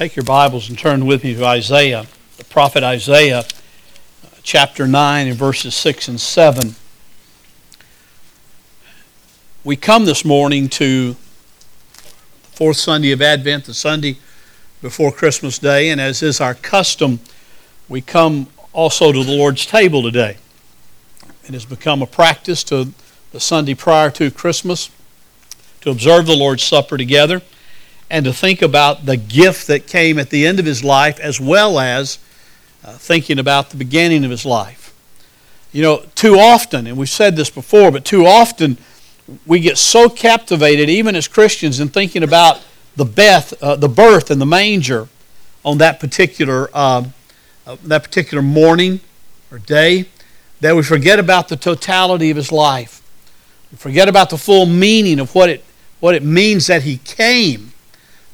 Take your Bibles and turn with me to Isaiah, the prophet Isaiah, uh, chapter 9 and verses 6 and 7. We come this morning to the fourth Sunday of Advent, the Sunday before Christmas Day, and as is our custom, we come also to the Lord's table today. It has become a practice to the Sunday prior to Christmas to observe the Lord's Supper together and to think about the gift that came at the end of his life as well as uh, thinking about the beginning of his life. You know, too often, and we've said this before, but too often we get so captivated, even as Christians, in thinking about the, beth, uh, the birth and the manger on that particular, uh, uh that particular morning or day that we forget about the totality of his life. We forget about the full meaning of what it, what it means that he came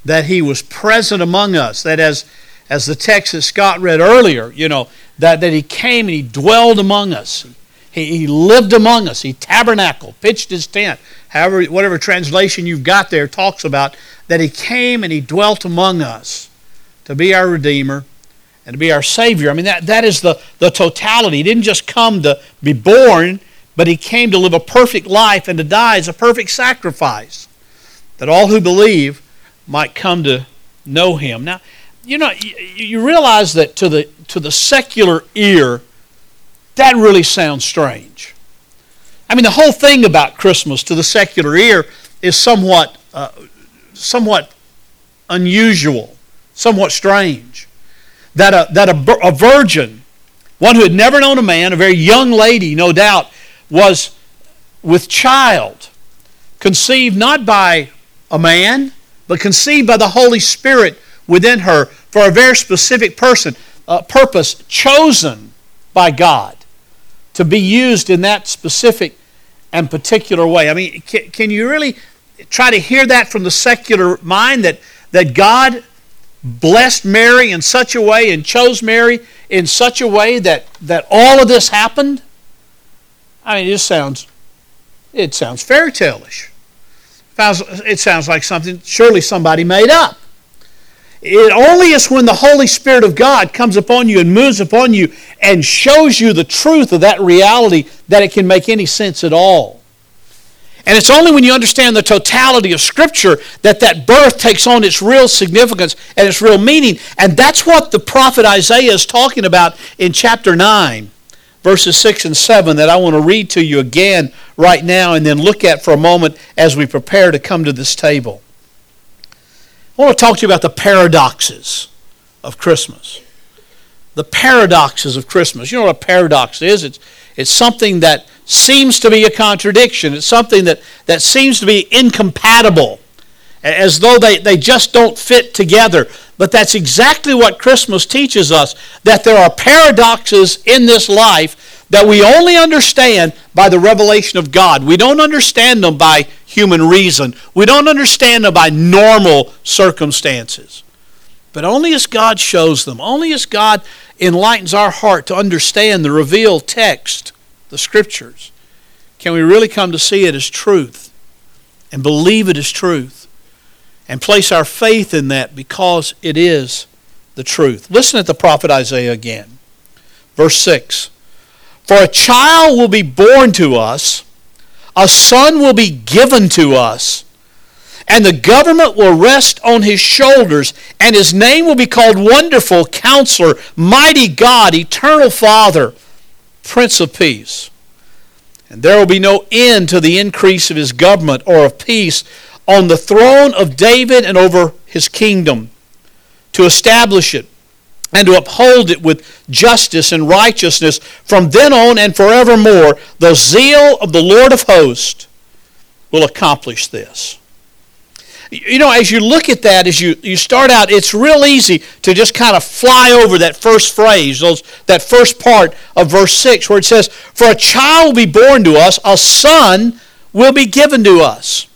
that he was present among us, that as, as the text that Scott read earlier, you know, that, that he came and he dwelled among us. He, he lived among us. He tabernacled, pitched his tent. However, whatever translation you've got there talks about that he came and he dwelt among us to be our Redeemer and to be our Savior. I mean, that, that is the, the totality. He didn't just come to be born, but he came to live a perfect life and to die as a perfect sacrifice. That all who believe might come to know him. Now, you know, you realize that to the, to the secular ear, that really sounds strange. I mean, the whole thing about Christmas to the secular ear is somewhat, uh, somewhat unusual, somewhat strange. That, a, that a, a virgin, one who had never known a man, a very young lady, no doubt, was with child, conceived not by a man, but conceived by the Holy Spirit within her for a very specific person, uh, purpose, chosen by God to be used in that specific and particular way. I mean, can, can you really try to hear that from the secular mind that, that God blessed Mary in such a way and chose Mary in such a way that, that all of this happened? I mean, it sounds it sounds fairy. It sounds like something surely somebody made up. It only is when the Holy Spirit of God comes upon you and moves upon you and shows you the truth of that reality that it can make any sense at all. And it's only when you understand the totality of Scripture that that birth takes on its real significance and its real meaning. And that's what the prophet Isaiah is talking about in chapter 9 verses 6 and 7 that I want to read to you again right now and then look at for a moment as we prepare to come to this table. I want to talk to you about the paradoxes of Christmas. The paradoxes of Christmas. You know what a paradox is? It's, it's something that seems to be a contradiction. It's something that, that seems to be incompatible, as though they, they just don't fit together. But that's exactly what Christmas teaches us that there are paradoxes in this life that we only understand by the revelation of God. We don't understand them by human reason, we don't understand them by normal circumstances. But only as God shows them, only as God enlightens our heart to understand the revealed text, the Scriptures, can we really come to see it as truth and believe it as truth and place our faith in that because it is the truth. Listen at the prophet Isaiah again. Verse 6 For a child will be born to us, a son will be given to us, and the government will rest on his shoulders, and his name will be called Wonderful Counselor, Mighty God, Eternal Father, Prince of Peace. And there will be no end to the increase of his government or of peace on the throne of David and over his kingdom, to establish it and to uphold it with justice and righteousness from then on and forevermore. The zeal of the Lord of hosts will accomplish this. You know, as you look at that, as you, you start out, it's real easy to just kind of fly over that first phrase, those, that first part of verse 6, where it says, For a child will be born to us, a son will be given to us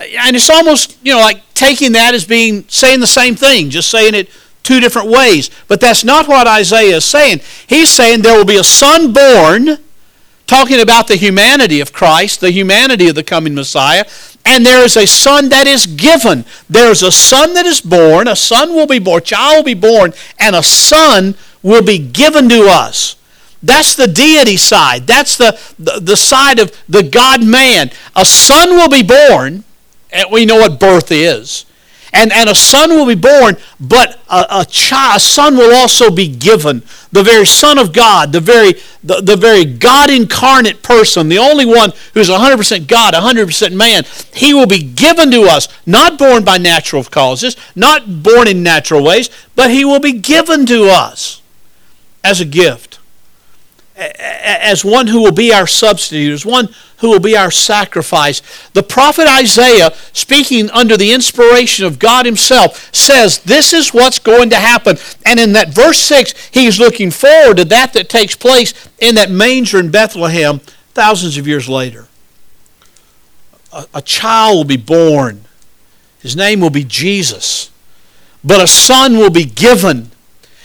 Uh, and it's almost you know like taking that as being saying the same thing just saying it two different ways but that's not what isaiah is saying he's saying there will be a son born talking about the humanity of Christ, the humanity of the coming Messiah. And there is a son that is given. There's a son that is born. A son will be born. A child will be born. And a son will be given to us. That's the deity side. That's the, the, the side of the God man. A son will be born. And we know what birth is and, and a son will be born, but a, a, child, a son will also be given. The very Son of God, the very, the, the very God incarnate person, the only one who's 100% God, 100% man, he will be given to us, not born by natural causes, not born in natural ways, but he will be given to us as a gift as one who will be our substitute, as one who will be our sacrifice. The prophet Isaiah, speaking under the inspiration of God Himself, says this is what's going to happen. And in that verse 6, he's looking forward to that that takes place in that manger in Bethlehem thousands of years later. A, a child will be born, his name will be Jesus, but a son will be given.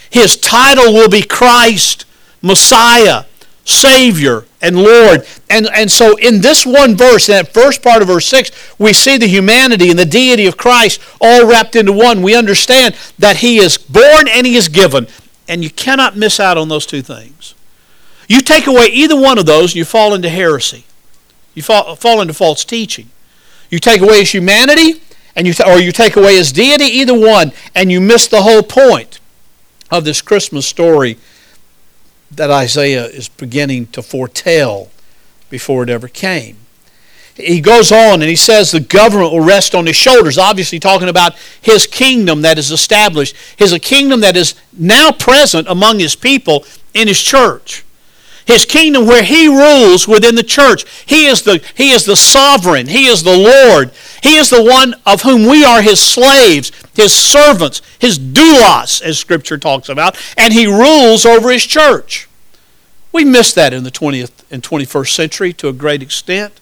His title will be Christ. Messiah, Savior, and Lord. And, and so in this one verse, in that first part of verse 6, we see the humanity and the deity of Christ all wrapped into one. We understand that He is born and He is given. And you cannot miss out on those two things. You take away either one of those and you fall into heresy. You fall, fall into false teaching. You take away His humanity and you, or you take away His deity, either one, and you miss the whole point of this Christmas story that Isaiah is beginning to foretell before it ever came. He goes on and he says the government will rest on his shoulders, obviously talking about his kingdom that is established. His kingdom that is now present among his people in his church. His kingdom where he rules within the church. He is the, he is the sovereign. He is the Lord. He is the one of whom we are his slaves, his servants, his doulos, as Scripture talks about, and he rules over his church. We miss that in the 20th and 21st century to a great extent.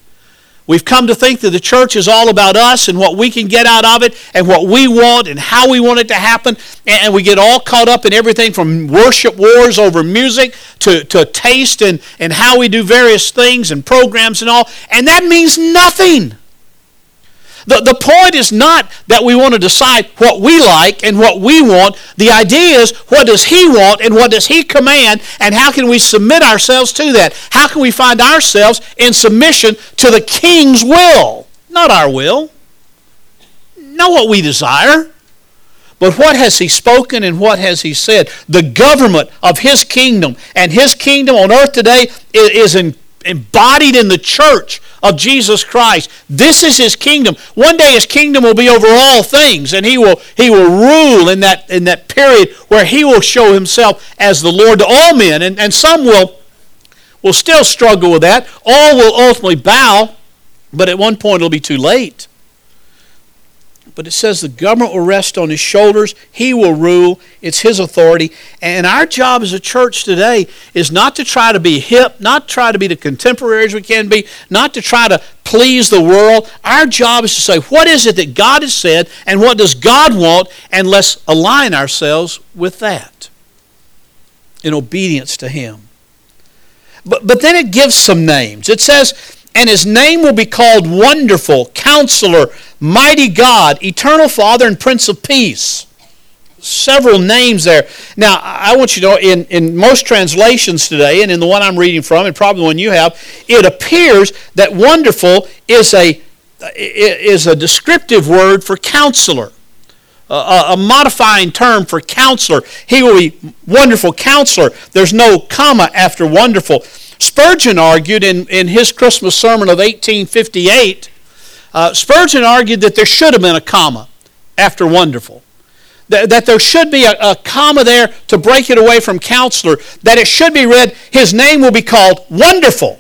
We've come to think that the church is all about us and what we can get out of it and what we want and how we want it to happen. And we get all caught up in everything from worship wars over music to, to taste and, and how we do various things and programs and all. And that means nothing. The, the point is not that we want to decide what we like and what we want. The idea is what does He want and what does He command and how can we submit ourselves to that? How can we find ourselves in submission to the King's will? Not our will. Not what we desire. But what has he spoken and what has he said? The government of his kingdom and his kingdom on earth today is embodied in the church of Jesus Christ. This is his kingdom. One day his kingdom will be over all things, and he will, he will rule in that, in that period where he will show himself as the Lord to all men. And, and some will, will still struggle with that. All will ultimately bow, but at one point it'll be too late but it says the government will rest on his shoulders. He will rule. It's his authority. And our job as a church today is not to try to be hip, not try to be the contemporaries we can be, not to try to please the world. Our job is to say, what is it that God has said and what does God want? And let's align ourselves with that in obedience to him. But, but then it gives some names. It says, and his name will be called Wonderful, Counselor, Mighty God, Eternal Father, and Prince of Peace. Several names there. Now, I want you to know, in, in most translations today, and in the one I'm reading from, and probably the one you have, it appears that wonderful is a, is a descriptive word for counselor. A, a, modifying term for counselor. He will be wonderful counselor. There's no comma after wonderful. Spurgeon argued in, in his Christmas sermon of 1858, uh, Spurgeon argued that there should have been a comma after wonderful. That, that there should be a, a comma there to break it away from counselor. That it should be read, His name will be called Wonderful,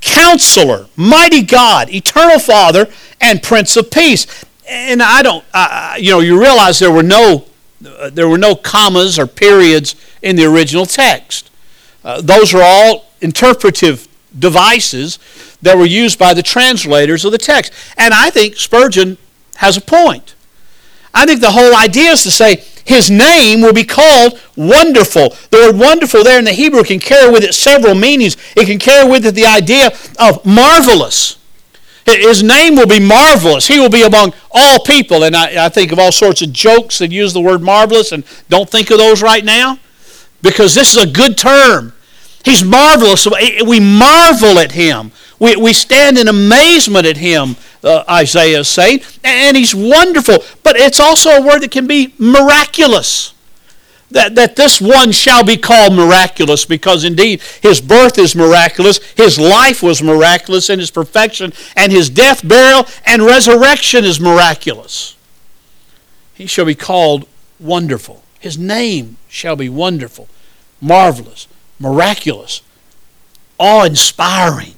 Counselor, Mighty God, Eternal Father, and Prince of Peace. And I don't, uh, you know, you realize there were no, uh, there were no commas or periods in the original text. Uh, those are all interpretive devices that were used by the translators of the text. And I think Spurgeon has a point. I think the whole idea is to say his name will be called wonderful. The word wonderful there in the Hebrew can carry with it several meanings. It can carry with it the idea of marvelous. His name will be marvelous. He will be among all people. And I, I, think of all sorts of jokes that use the word marvelous, and don't think of those right now because this is a good term. He's marvelous. We marvel at him. We, we stand in amazement at him, uh, Isaiah is saying. And he's wonderful. But it's also a word that can be miraculous that, that this one shall be called miraculous because indeed his birth is miraculous, his life was miraculous in his perfection, and his death, burial, and resurrection is miraculous. He shall be called wonderful. His name shall be wonderful, marvelous, miraculous, awe inspiring,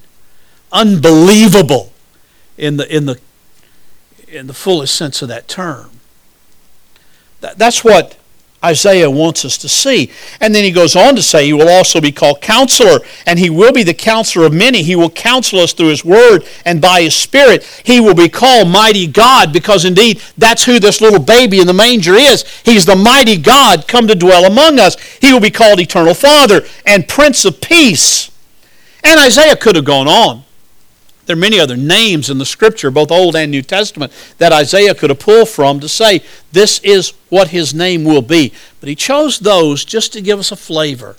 unbelievable in the, in, the, in the fullest sense of that term. That, that's what Isaiah wants us to see. And then he goes on to say, He will also be called counselor, and he will be the counselor of many. He will counsel us through his word and by his spirit. He will be called mighty God, because indeed that's who this little baby in the manger is. He's the mighty God come to dwell among us. He will be called eternal Father and Prince of Peace. And Isaiah could have gone on. There are many other names in the Scripture, both Old and New Testament, that Isaiah could have pulled from to say this is what his name will be. But he chose those just to give us a flavor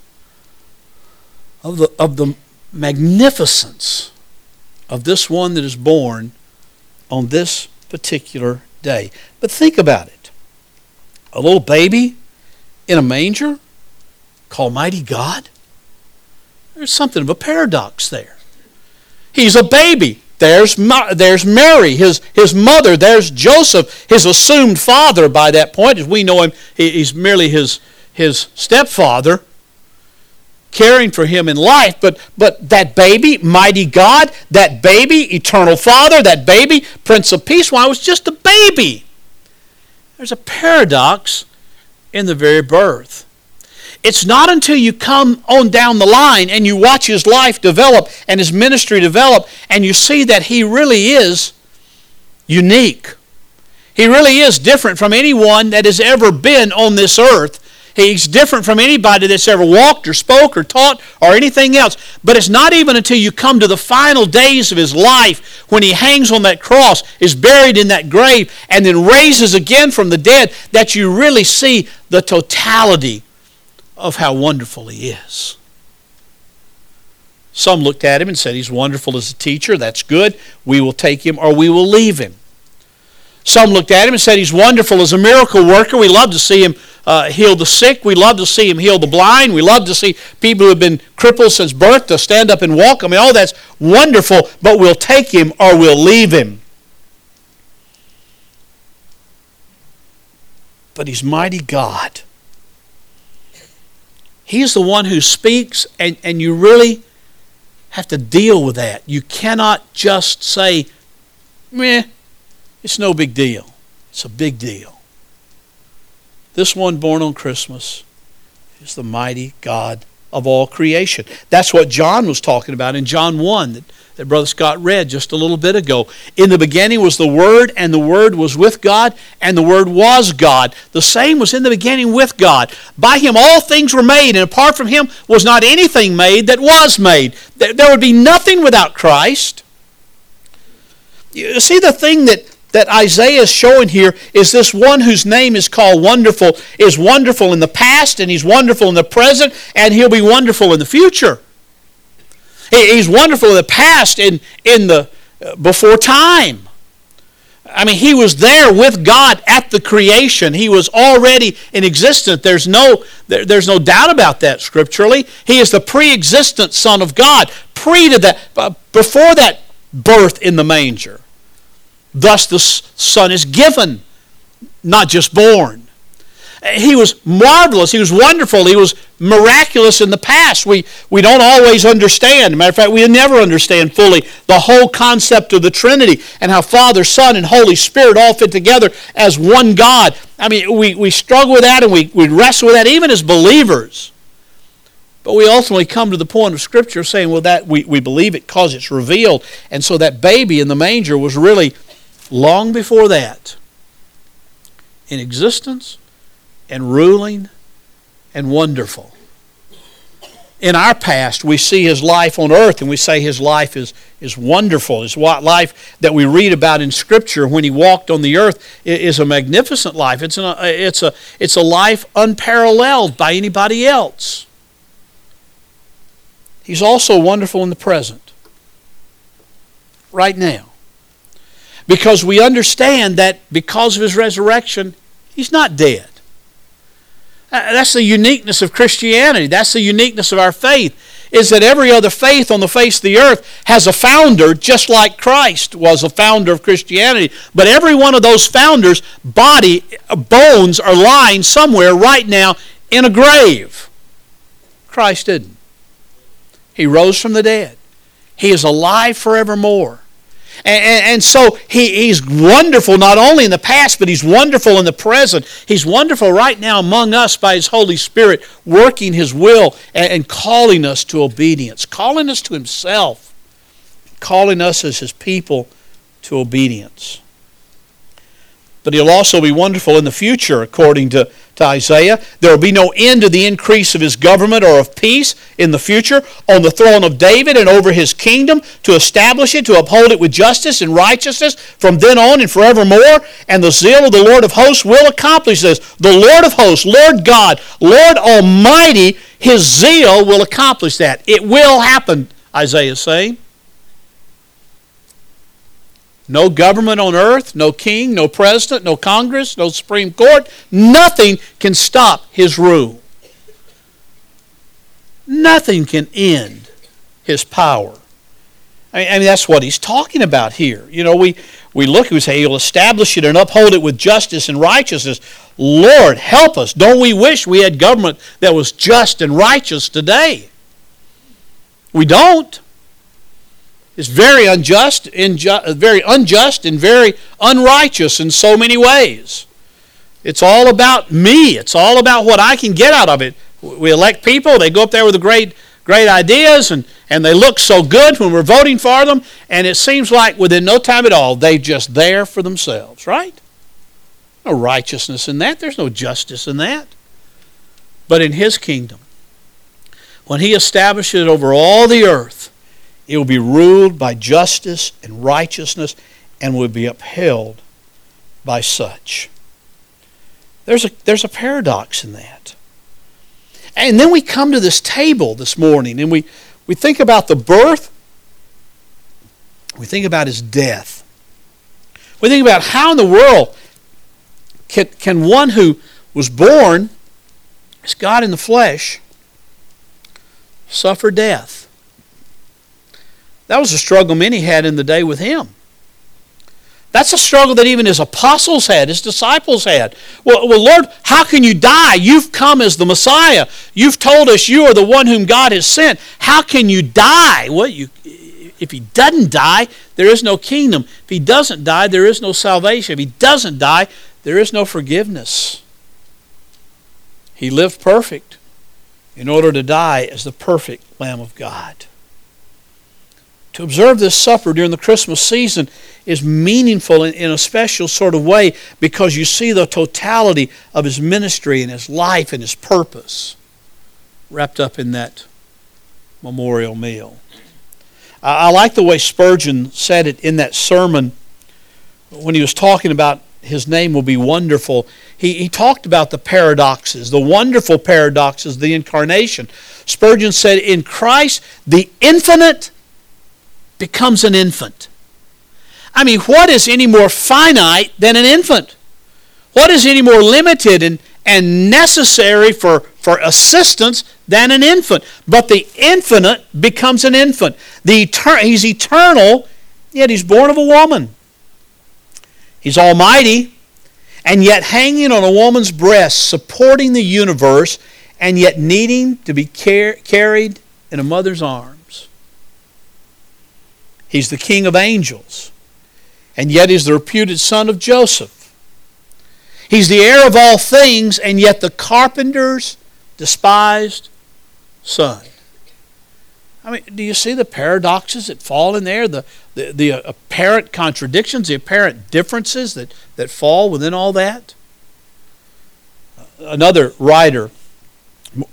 of the, of the magnificence of this one that is born on this particular day. But think about it a little baby in a manger called Mighty God? There's something of a paradox there. He's a baby. There's, there's Mary, his, his mother. There's Joseph, his assumed father by that point. As we know him, he's merely his, his stepfather, caring for him in life. But, but that baby, mighty God, that baby, eternal father, that baby, Prince of Peace, why, well, was just a baby. There's a paradox in the very birth. It's not until you come on down the line and you watch his life develop and his ministry develop and you see that he really is unique. He really is different from anyone that has ever been on this earth. He's different from anybody that's ever walked or spoke or taught or anything else. But it's not even until you come to the final days of his life when he hangs on that cross, is buried in that grave, and then raises again from the dead that you really see the totality of how wonderful he is. Some looked at him and said, He's wonderful as a teacher. That's good. We will take him or we will leave him. Some looked at him and said, He's wonderful as a miracle worker. We love to see him uh, heal the sick. We love to see him heal the blind. We love to see people who have been crippled since birth to stand up and walk. I mean, all that's wonderful, but we'll take him or we'll leave him. But he's mighty God. He's the one who speaks, and, and you really have to deal with that. You cannot just say, meh, it's no big deal. It's a big deal. This one born on Christmas is the mighty God of all creation. That's what John was talking about in John 1 that that Brother Scott read just a little bit ago. In the beginning was the Word, and the Word was with God, and the Word was God. The same was in the beginning with God. By Him all things were made, and apart from Him was not anything made that was made. There would be nothing without Christ. You see, the thing that that Isaiah is showing here is this one whose name is called Wonderful is wonderful in the past and he's wonderful in the present and he'll be wonderful in the future. He's wonderful in the past, in, in the uh, before time. I mean, he was there with God at the creation. He was already in existence. There's no, there, there's no doubt about that scripturally. He is the pre-existent Son of God, pre to that, uh, before that birth in the manger. Thus, the Son is given, not just born. Eh, he was marvelous. He was wonderful. He was miraculous in the past. We, we don't always understand. Matter of fact, we never understand fully the whole concept of the Trinity and how Father, Son, and Holy Spirit all fit together as one God. I mean, we, we struggle with that and we, we wrestle with that even as believers. But we ultimately come to the point of Scripture saying, well, that we, we believe it because it's revealed. And so that baby in the manger was really long before that in existence and ruling and wonderful. In our past, we see his life on earth and we say his life is, is wonderful. His life that we read about in Scripture when he walked on the earth is a magnificent life. It's, an, uh, it's, a, it's a life unparalleled by anybody else. He's also wonderful in the present, right now. Because we understand that because of his resurrection, he's not dead. Uh, that's the uniqueness of Christianity. That's the uniqueness of our faith. Is that every other faith on the face of the earth has a founder, just like Christ was a founder of Christianity. But every one of those founders' body, bones are lying somewhere right now in a grave. Christ didn't. He rose from the dead. He is alive forevermore. And, and, and, so he, he's wonderful not only in the past, but he's wonderful in the present. He's wonderful right now among us by his Holy Spirit, working his will and, and calling us to obedience, calling us to himself, calling us as his people to obedience. But he'll also be wonderful in the future, according to to Isaiah. There will be no end to the increase of his government or of peace in the future on the throne of David and over his kingdom to establish it, to uphold it with justice and righteousness from then on and forevermore. And the zeal of the Lord of hosts will accomplish this. The Lord of hosts, Lord God, Lord Almighty, his zeal will accomplish that. It will happen, Isaiah is saying. No government on earth, no king, no president, no Congress, no Supreme Court. Nothing can stop his rule. Nothing can end his power. I mean, I mean, that's what he's talking about here. You know, we, we look and we say, He'll establish it and uphold it with justice and righteousness. Lord, help us. Don't we wish we had government that was just and righteous today? We don't is very unjust, inju- uh, very unjust and very unrighteous in so many ways. It's all about me. It's all about what I can get out of it. We elect people, they go up there with great great ideas and, and they look so good when we're voting for them, and it seems like within no time at all, they're just there for themselves, right? No righteousness in that. There's no justice in that. But in his kingdom, when he establishes it over all the earth, it will be ruled by justice and righteousness and will be upheld by such. There's a, there's a paradox in that. And then we come to this table this morning and we, we think about the birth, we think about his death. We think about how in the world can, can one who was born as God in the flesh suffer death? That was a struggle many had in the day with him. That's a struggle that even his apostles had, his disciples had. Well, well, Lord, how can you die? You've come as the Messiah. You've told us you are the one whom God has sent. How can you die? Well, you, if he doesn't die, there is no kingdom. If he doesn't die, there is no salvation. If he doesn't die, there is no forgiveness. He lived perfect in order to die as the perfect Lamb of God. To observe this supper during the Christmas season is meaningful in, in, a special sort of way because you see the totality of his ministry and his life and his purpose wrapped up in that memorial meal. I, I like the way Spurgeon said it in that sermon when he was talking about his name will be wonderful. He, he talked about the paradoxes, the wonderful paradoxes the incarnation. Spurgeon said, In Christ, the infinite becomes an infant. I mean, what is any more finite than an infant? What is any more limited and, and necessary for, for assistance than an infant? But the infinite becomes an infant. The etern- he's eternal, yet he's born of a woman. He's almighty, and yet hanging on a woman's breast, supporting the universe, and yet needing to be car- carried in a mother's arms. He's the king of angels, and yet he's the reputed son of Joseph. He's the heir of all things, and yet the carpenter's despised son. I mean, do you see the paradoxes that fall in there? The, the, the apparent contradictions, the apparent differences that, that fall within all that? another writer,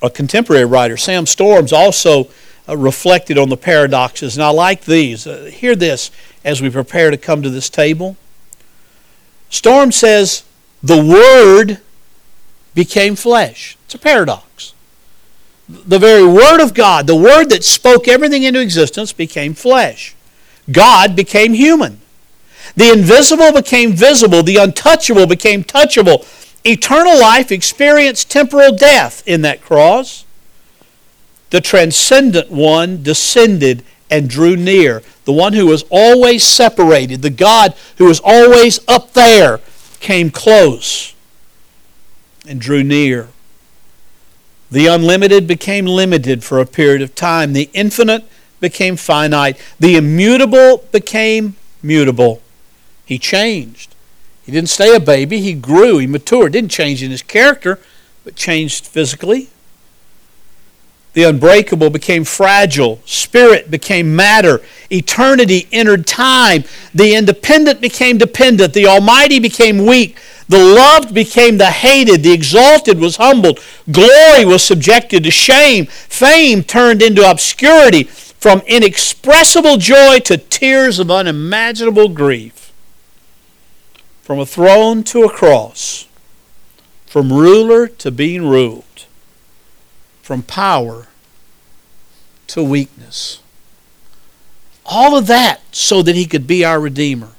a contemporary writer, Sam Storms, also uh, reflected on the paradoxes, and I like these. Uh, hear this as we prepare to come to this table. Storms says, The Word became flesh. It's a paradox. The very Word of God, the Word that spoke everything into existence, became flesh. God became human. The invisible became visible, the untouchable became touchable. Eternal life experienced temporal death in that cross. The transcendent one descended and drew near. The one who was always separated, the God who was always up there, came close and drew near. The unlimited became limited for a period of time. The infinite became finite. The immutable became mutable. He changed. He didn't stay a baby, he grew, he matured. Didn't change in his character, but changed physically. The unbreakable became fragile. Spirit became matter. Eternity entered time. The independent became dependent. The Almighty became weak. The loved became the hated. The exalted was humbled. Glory was subjected to shame. Fame turned into obscurity. From inexpressible joy to tears of unimaginable grief. From a throne to a cross. From ruler to being ruled from power to weakness. All of that so that he could be our Redeemer.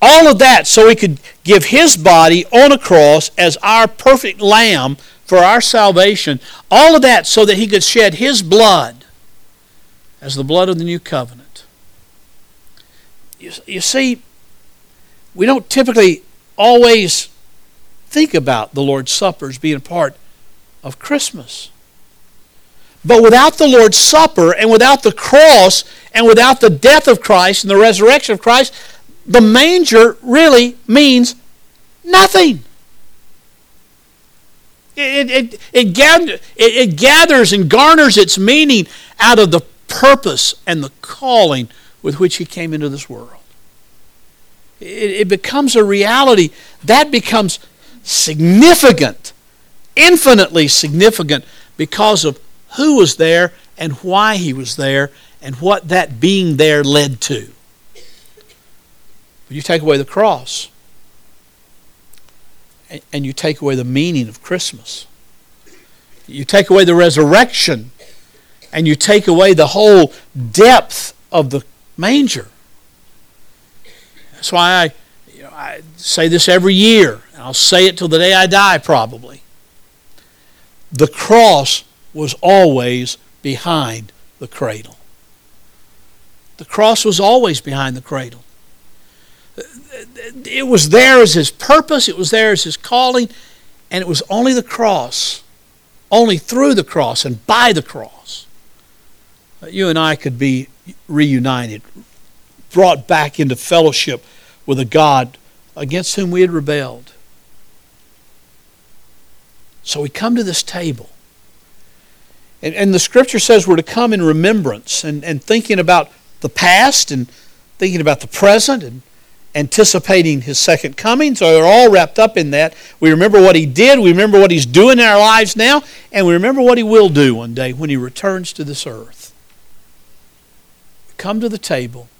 All of that so he could give his body on a cross as our perfect lamb for our salvation. All of that so that he could shed his blood as the blood of the new covenant. You, you see, we don't typically always think about the Lord's Supper as being a part of Christmas. But without the Lord's Supper and without the cross and without the death of Christ and the resurrection of Christ, the manger really means nothing. It, it, it, it, it gathers and garners its meaning out of the purpose and the calling with which He came into this world. It, it becomes a reality. That becomes significant infinitely significant because of who was there and why he was there and what that being there led to. But you take away the cross and you take away the meaning of Christmas. You take away the resurrection and you take away the whole depth of the manger. That's why I, you know, I say this every year, and I'll say it till the day I die probably the cross was always behind the cradle. The cross was always behind the cradle. It was there as his purpose, it was there as his calling, and it was only the cross, only through the cross and by the cross, that you and I could be reunited, brought back into fellowship with a God against whom we had rebelled. So we come to this table. And, and the scripture says we're to come in remembrance and, and thinking about the past and thinking about the present and anticipating his second coming. So they're all wrapped up in that. We remember what he did, we remember what he's doing in our lives now, and we remember what he will do one day when he returns to this earth. We come to the table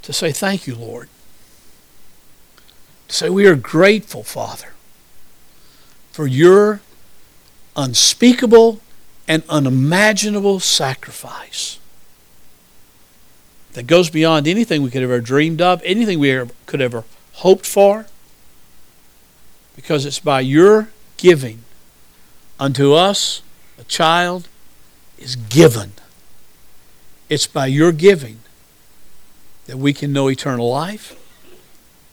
to say, Thank you, Lord. To say, We are grateful, Father for your unspeakable and unimaginable sacrifice that goes beyond anything we could ever dreamed of, anything we ever, could ever hoped for, because it's by your giving unto us a child is given. It's by your giving that we can know eternal life,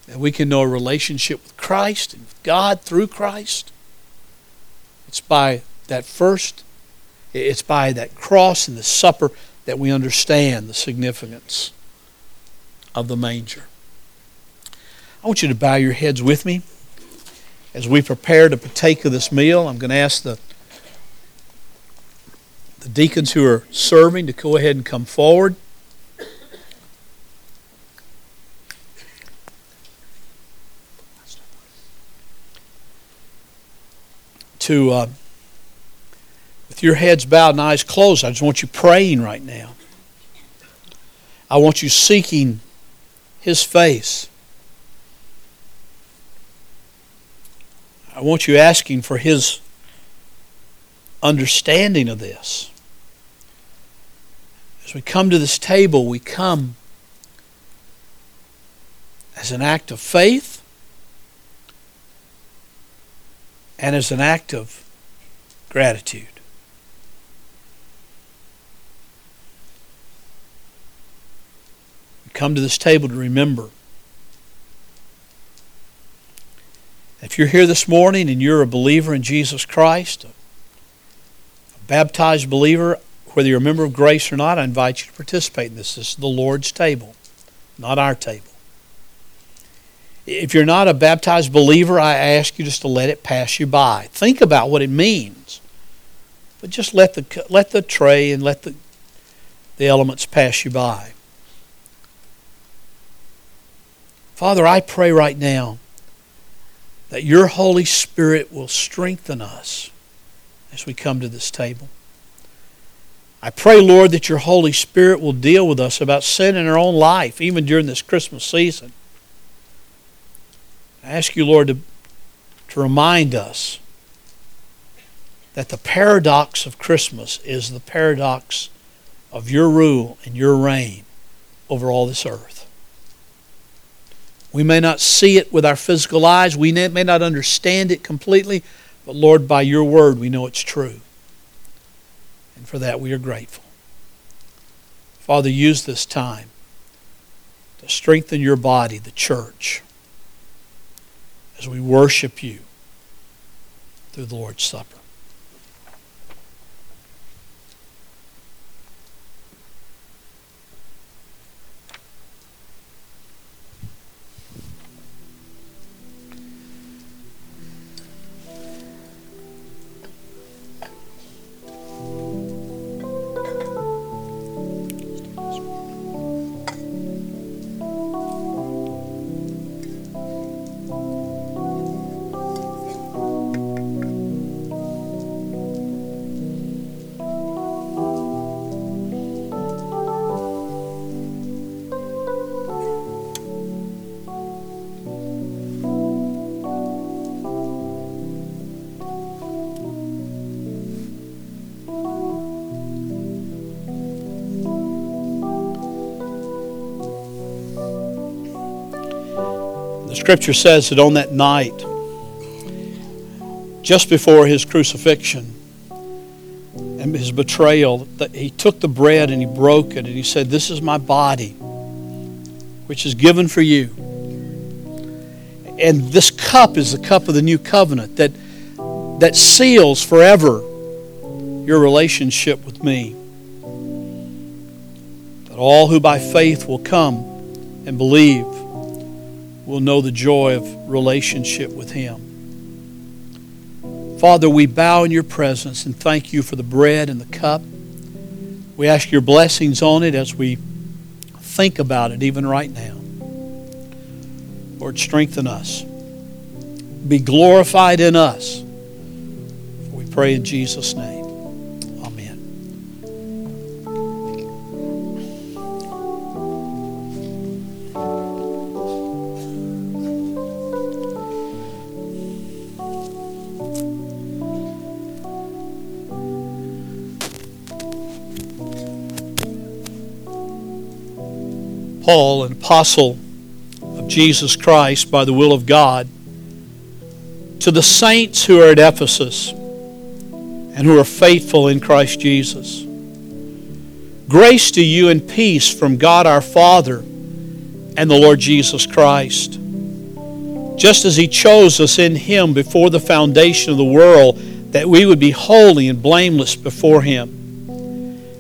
that we can know a relationship with Christ and with God through Christ. It's by that first, it's by that cross and the supper that we understand the significance of the manger. I want you to bow your heads with me as we prepare to partake of this meal. I'm going to ask the the deacons who are serving to go ahead and come forward. To, uh, with your heads bowed and eyes closed, I just want you praying right now. I want you seeking His face. I want you asking for His understanding of this. As we come to this table, we come as an act of faith and as an act of gratitude. We come to this table to remember. If you're here this morning and you're a believer in Jesus Christ, a baptized believer, whether you're a member of grace or not, I invite you to participate in this. This is the Lord's table, not our table. If you're not a baptized believer, I ask you just to let it pass you by. Think about what it means. But just let the, let the tray and let the, the elements pass you by. Father, I pray right now that your Holy Spirit will strengthen us as we come to this table. I pray, Lord, that your Holy Spirit will deal with us about sin in our own life, even during this Christmas season. I ask you, Lord, to, to remind us that the paradox of Christmas is the paradox of your rule and your reign over all this earth. We may not see it with our physical eyes, we may not understand it completely, but Lord, by your word, we know it's true. And for that, we are grateful. Father, use this time to strengthen your body, the church as we worship you through the Lord's Supper. Scripture says that on that night, just before his crucifixion and his betrayal, that he took the bread and he broke it and he said, This is my body, which is given for you. And this cup is the cup of the new covenant that, that seals forever your relationship with me. That all who by faith will come and believe will know the joy of relationship with Him. Father, we bow in your presence and thank you for the bread and the cup. We ask your blessings on it as we think about it even right now. Lord, strengthen us. Be glorified in us. We pray in Jesus' name. Apostle of Jesus Christ by the will of God, to the saints who are at Ephesus and who are faithful in Christ Jesus. Grace to you and peace from God our Father and the Lord Jesus Christ. Just as He chose us in Him before the foundation of the world, that we would be holy and blameless before Him.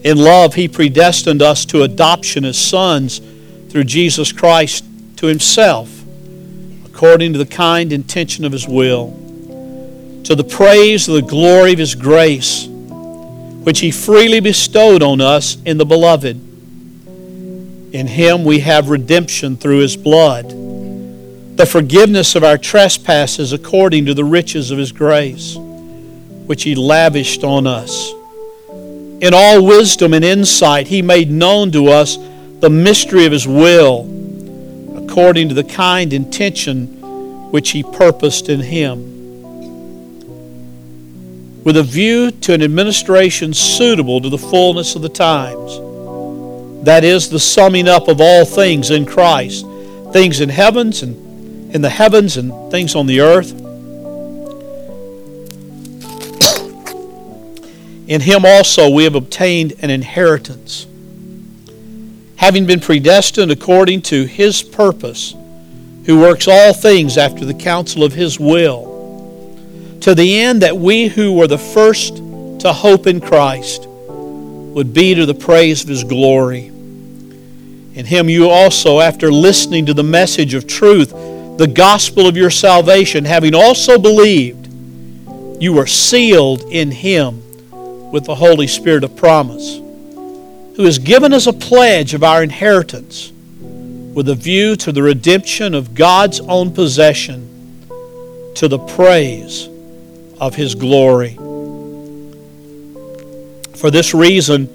In love, He predestined us to adoption as sons through Jesus Christ to himself, according to the kind intention of his will, to the praise of the glory of his grace, which he freely bestowed on us in the Beloved. In him we have redemption through his blood, the forgiveness of our trespasses according to the riches of his grace, which he lavished on us. In all wisdom and insight, he made known to us the mystery of his will, according to the kind intention which he purposed in him. With a view to an administration suitable to the fullness of the times. That is the summing up of all things in Christ, things in heavens and in the heavens and things on the earth In him also we have obtained an inheritance, having been predestined according to his purpose, who works all things after the counsel of his will, to the end that we who were the first to hope in Christ would be to the praise of his glory. In him you also, after listening to the message of truth, the gospel of your salvation, having also believed, you were sealed in him with the Holy Spirit of promise, who has given us a pledge of our inheritance with a view to the redemption of God's own possession to the praise of His glory. For this reason,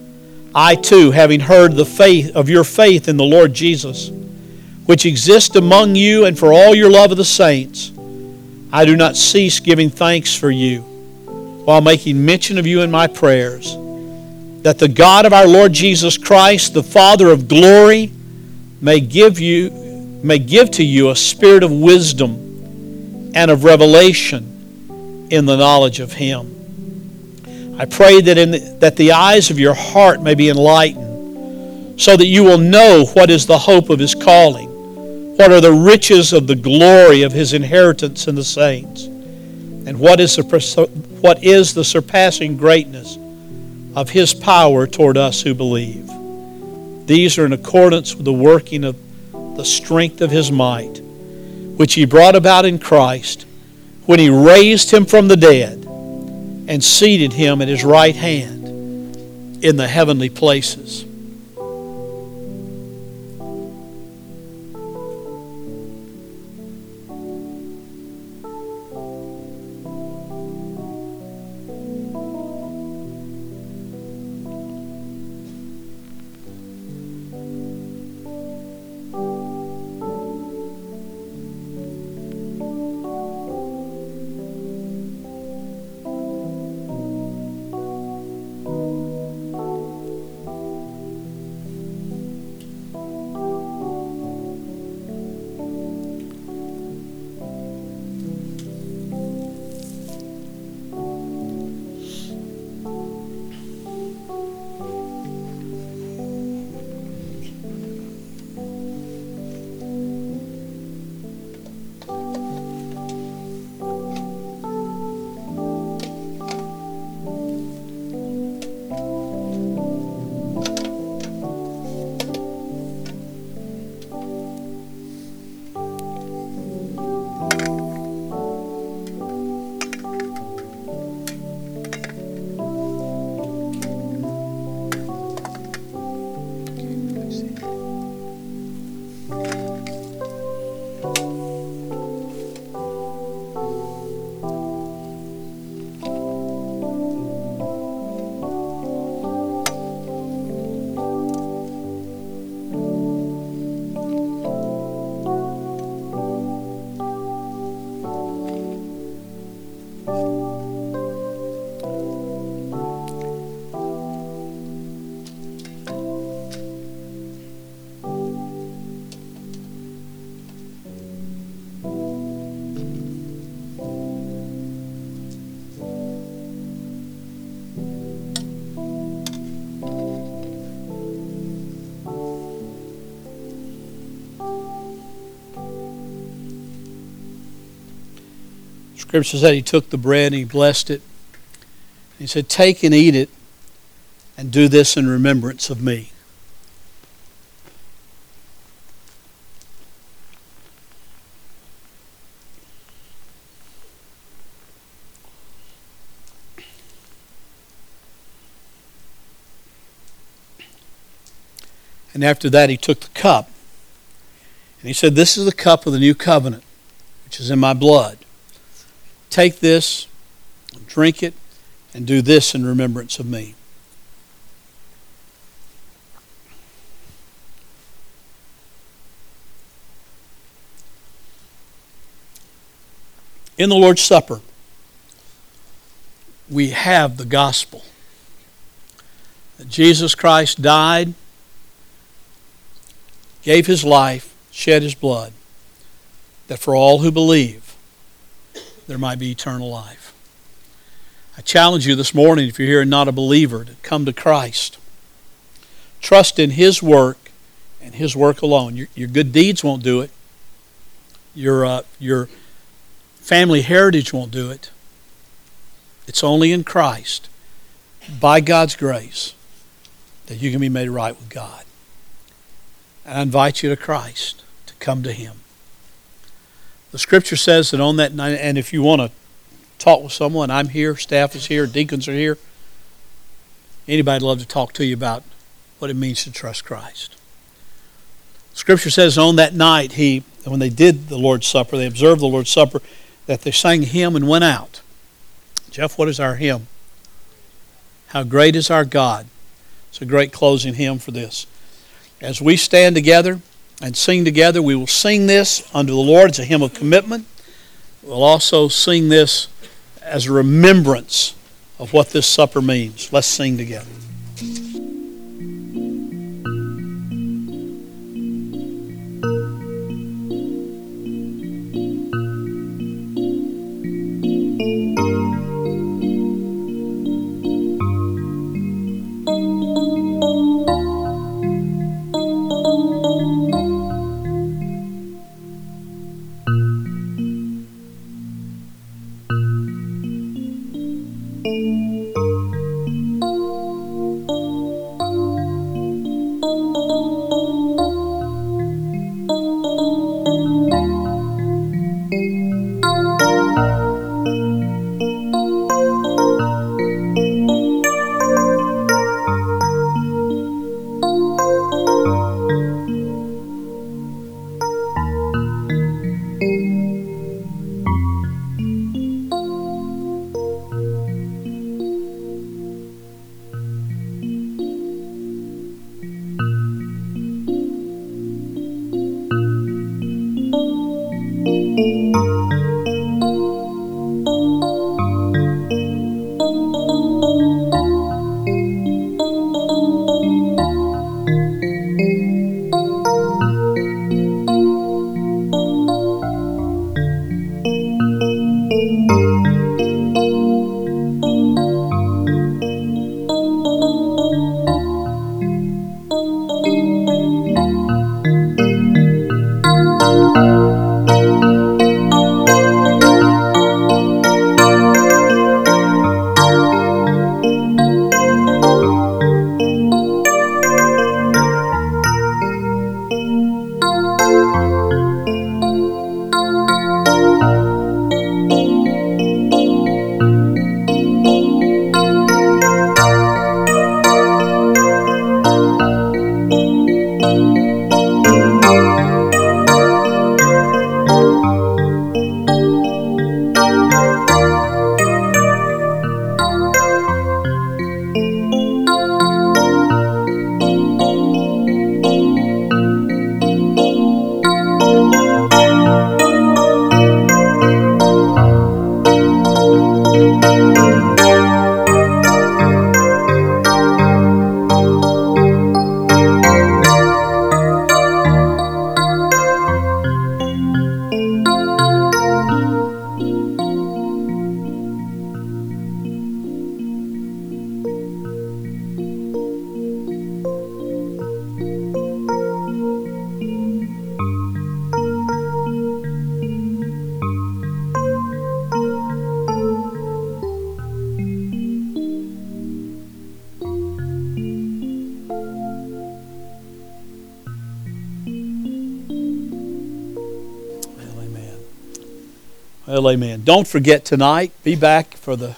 I too, having heard the faith of your faith in the Lord Jesus, which exists among you and for all your love of the saints, I do not cease giving thanks for you while making mention of you in my prayers, that the God of our Lord Jesus Christ, the Father of glory, may give you may give to you a spirit of wisdom and of revelation in the knowledge of him. I pray that in the, that the eyes of your heart may be enlightened, so that you will know what is the hope of his calling, what are the riches of the glory of his inheritance in the saints, and what is the what is the surpassing greatness of his power toward us who believe. These are in accordance with the working of the strength of his might, which he brought about in Christ when he raised him from the dead and seated him at his right hand in the heavenly places. Scripture said he took the bread and he blessed it. He said, Take and eat it and do this in remembrance of me. And after that, he took the cup. And he said, This is the cup of the new covenant, which is in my blood. Take this, drink it, and do this in remembrance of me. In the Lord's Supper, we have the gospel that Jesus Christ died, gave his life, shed his blood, that for all who believe, there might be eternal life. I challenge you this morning, if you're here and not a believer, to come to Christ. Trust in His work and His work alone. Your, your good deeds won't do it. Your, uh, your family heritage won't do it. It's only in Christ, by God's grace, that you can be made right with God. And I invite you to Christ, to come to Him. The Scripture says that on that night, and if you want to talk with someone, I'm here, staff is here, deacons are here. Anybody'd love to talk to you about what it means to trust Christ. Scripture says on that night, he when they did the Lord's Supper, they observed the Lord's Supper, that they sang a hymn and went out. Jeff, what is our hymn? How great is our God. It's a great closing hymn for this. As we stand together and sing together, we will sing this unto the Lord. It's a hymn of commitment. We'll also sing this as a remembrance of what this supper means. Let's sing together. Amen. Don't forget tonight, be back for the